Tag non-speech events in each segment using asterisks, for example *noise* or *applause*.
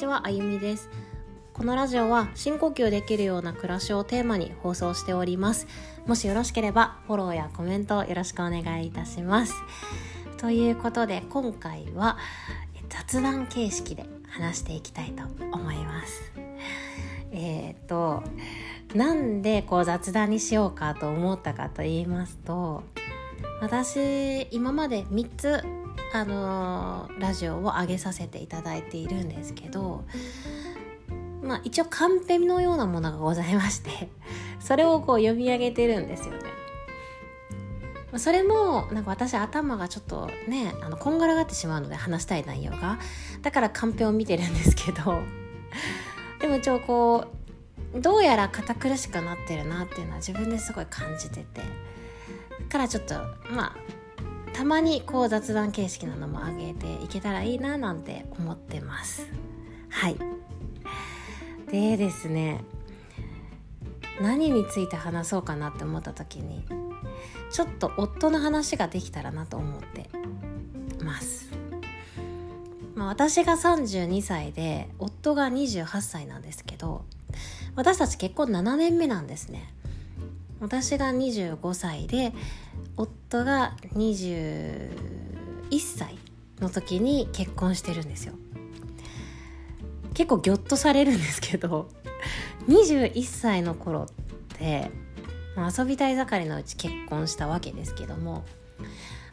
ちはあゆみです。このラジオは深呼吸できるような暮らしをテーマに放送しております。もしよろしければフォローやコメントよろしくお願いいたします。ということで今回は雑談形式で話していきたいと思います。えっ、ー、となんでこう雑談にしようかと思ったかと言いますと私今まで3つあのー、ラジオを上げさせていただいているんですけどまあ一応カンペのようなものがございまして *laughs* それをこう読み上げてるんですよね。それもなんか私頭がちょっとねあのこんがらがってしまうので話したい内容がだからカンペを見てるんですけど *laughs* でも一応こうどうやら堅苦しくなってるなっていうのは自分ですごい感じててからちょっとまあたまにこう雑談形式なのも上げていけたらいいななんて思ってます。はい。でですね何について話そうかなって思った時にちょっと夫の話ができたらなと思ってます、まあ、私が32歳で夫が28歳なんですけど私たち結婚7年目なんですね。私が25歳で夫が21歳の時に結婚してるんですよ。結構ギョッとされるんですけど21歳の頃って遊びたい盛りのうち結婚したわけですけども、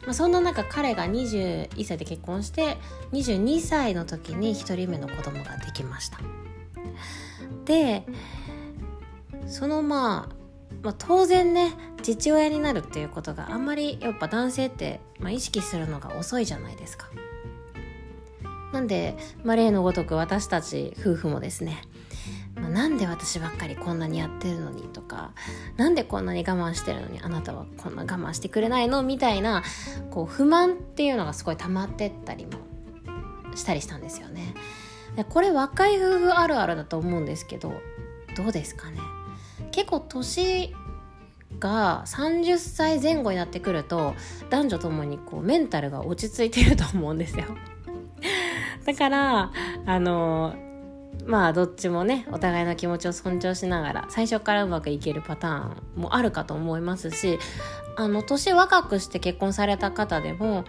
まあ、そんな中彼が21歳で結婚して22歳の時に1人目の子供ができました。でそのまあまあ、当然ね父親になるっていうことがあんまりやっぱ男性って、まあ、意識するのが遅いじゃないですか。なんで、まあ、例のごとく私たち夫婦もですね、まあ、なんで私ばっかりこんなにやってるのにとかなんでこんなに我慢してるのにあなたはこんな我慢してくれないのみたいなこう不満っていうのがすごい溜まってったりもしたりしたんですよね。これ若い夫婦あるあるだと思うんですけどどうですかね？結構年が30歳前後になってくると男女ともにこうメンタルが落ち着いてると思うんですよ。*laughs* だからあのまあどっちもねお互いの気持ちを尊重しながら最初からうまくいけるパターンもあるかと思いますしあの年若くして結婚された方でも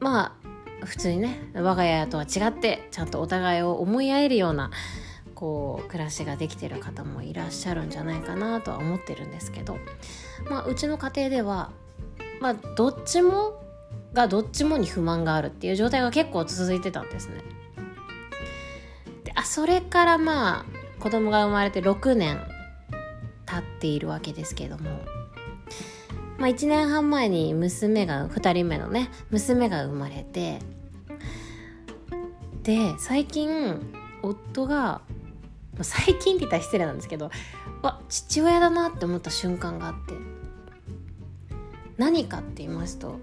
まあ普通にね我が家とは違ってちゃんとお互いを思い合えるようなこう暮らしができてる方もいらっしゃるんじゃないかなとは思ってるんですけど、まあ、うちの家庭では、まあ、どっちもがどっちもに不満があるっていう状態が結構続いてたんですね。であそれからまあ子供が生まれて6年経っているわけですけども、まあ、1年半前に娘が2人目のね娘が生まれてで最近夫が最近って言ったら失礼なんですけどわ父親だなって思った瞬間があって。何かって言いますと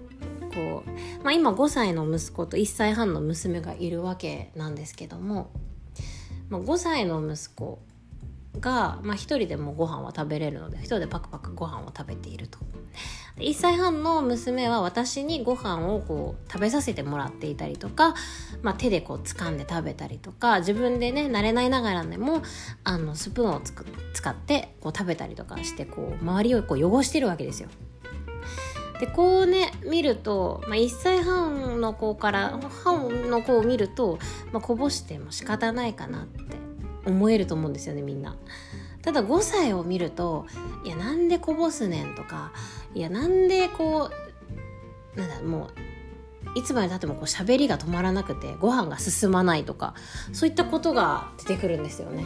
こう、まあ、今5歳の息子と1歳半の娘がいるわけなんですけども、まあ、5歳の息子が、まあ、1人でもご飯は食べれるので1人でパクパクご飯を食べていると。1歳半の娘は私にご飯をこう食べさせてもらっていたりとか、まあ、手でこう掴んで食べたりとか自分でね慣れないながらでもあのスプーンをつく使ってこう食べたりとかしてこう周りをこう汚してるわけですよ。でこうね見ると、まあ、1歳半の子から半の子を見ると、まあ、こぼしても仕方ないかなって思えると思うんですよねみんな。ただ5歳を見るといやなんでこぼすねんとかいやなんでこうなんだもういつまでたってもこう喋りが止まらなくてご飯が進まないとかそういったことが出てくるんですよね。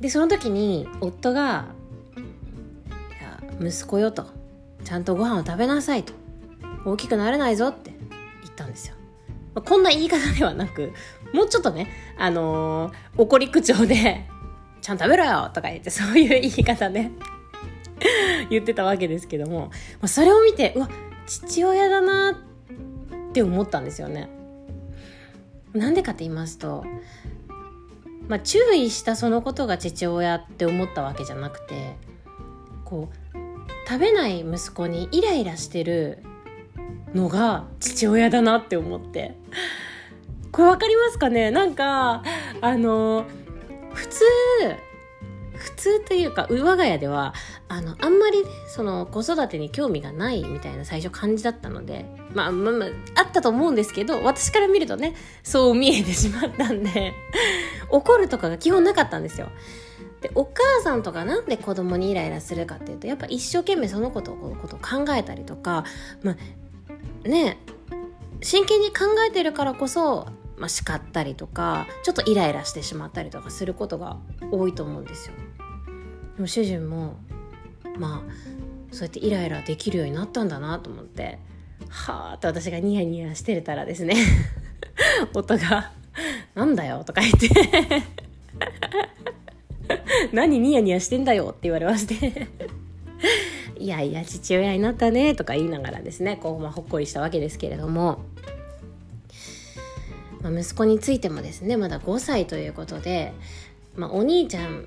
でその時に夫が「いや息子よ」と「ちゃんとご飯を食べなさい」と「大きくなれないぞ」って言ったんですよ。まこんな言い方ではなくもうちょっとねあのー、怒り口調でちゃんと食べろよとか言ってそういう言い方ね言ってたわけですけども、まあ、それを見てうわ父親だなって思ったんですよね。なんでかって言いますと、まあ、注意したそのことが父親って思ったわけじゃなくてこう食べない息子にイライラしてるのが父親だなって思って。これ分かりますかね？なんかあの普通普通というか我が家ではあのあんまり、ね、その子育てに興味がないみたいな最初感じだったので、まあ、まあまああったと思うんですけど私から見るとねそう見えてしまったんで怒るとかが基本なかったんですよ。でお母さんとかな？んで子供にイライラするかっていうとやっぱ一生懸命そのことをことを考えたりとか、まあ、ね真剣に考えてるからこそまあ、叱ったりとかちょっとイライラしてしまったりとかすることが多いと思うんですよ。でも主人もまあそうやってイライラできるようになったんだなと思ってはあって私がニヤニヤしてたらですね *laughs* 夫が「なんだよ」とか言って *laughs* 何ニヤニヤしてんだよって言われまして *laughs* いやいや父親になったねとか言いながらですねこう、まあ、ほっこりしたわけですけれども。まあ、息子についてもですねまだ5歳ということで、まあ、お兄ちゃん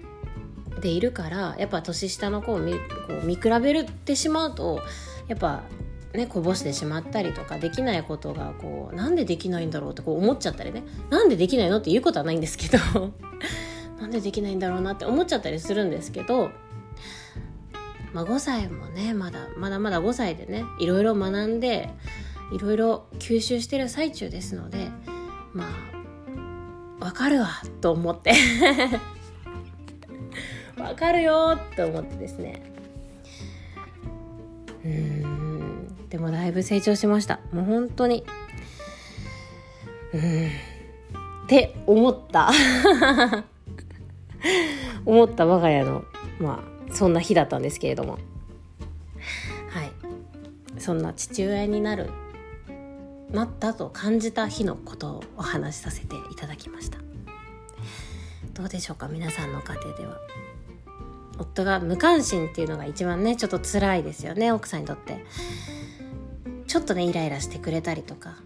でいるからやっぱ年下の子を見こう見比べてしまうとやっぱねこぼしてしまったりとかできないことがこうなんでできないんだろうってこう思っちゃったりね。なんでできないのって言うことはないんですけど。*laughs* なんでできないんだろうなって思っちゃったりするんですけど、まあ、5歳もねまだまだまだ5歳でねいろいろ学んでいろいろ吸収してる最中ですのでまあわかるわと思って。*laughs* わかるよと思ってですね。うんでもだいぶ成長しました。もう本当に。うんって思った。*laughs* 思った我が家のまあそんな日だったんですけれども。はい。そんな父親になるなったと感じた日のことをお話しさせていただきました。どうでしょうか皆さんの家庭では。夫が無関心っていうのが一番ねちょっと辛いですよね奥さんにとって。ちょっとねイライラしてくれたりとか。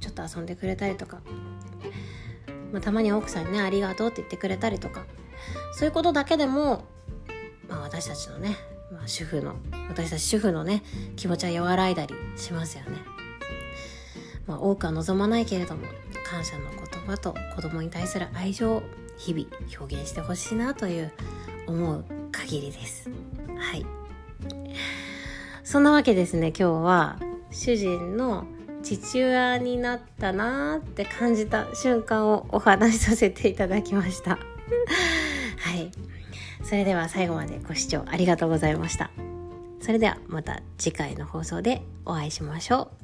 ちょっと遊んでくれたりとか、まあ、たまに奥さんにねありがとうって言ってくれたりとか。そういうことだけでも、まあ、私たちのね、まあ、主婦の私たち主婦のね気持ちは和らいだりしますよね。まあ、多くは望まないけれども感謝の言葉と子供に対する愛情を日々表現してほしいなという思う限りです。はい。そんなわけですね今日は主人の父親になったなーって感じた瞬間をお話しさせていただきました。はい。それでは最後までご視聴ありがとうございました。それではまた次回の放送でお会いしましょう。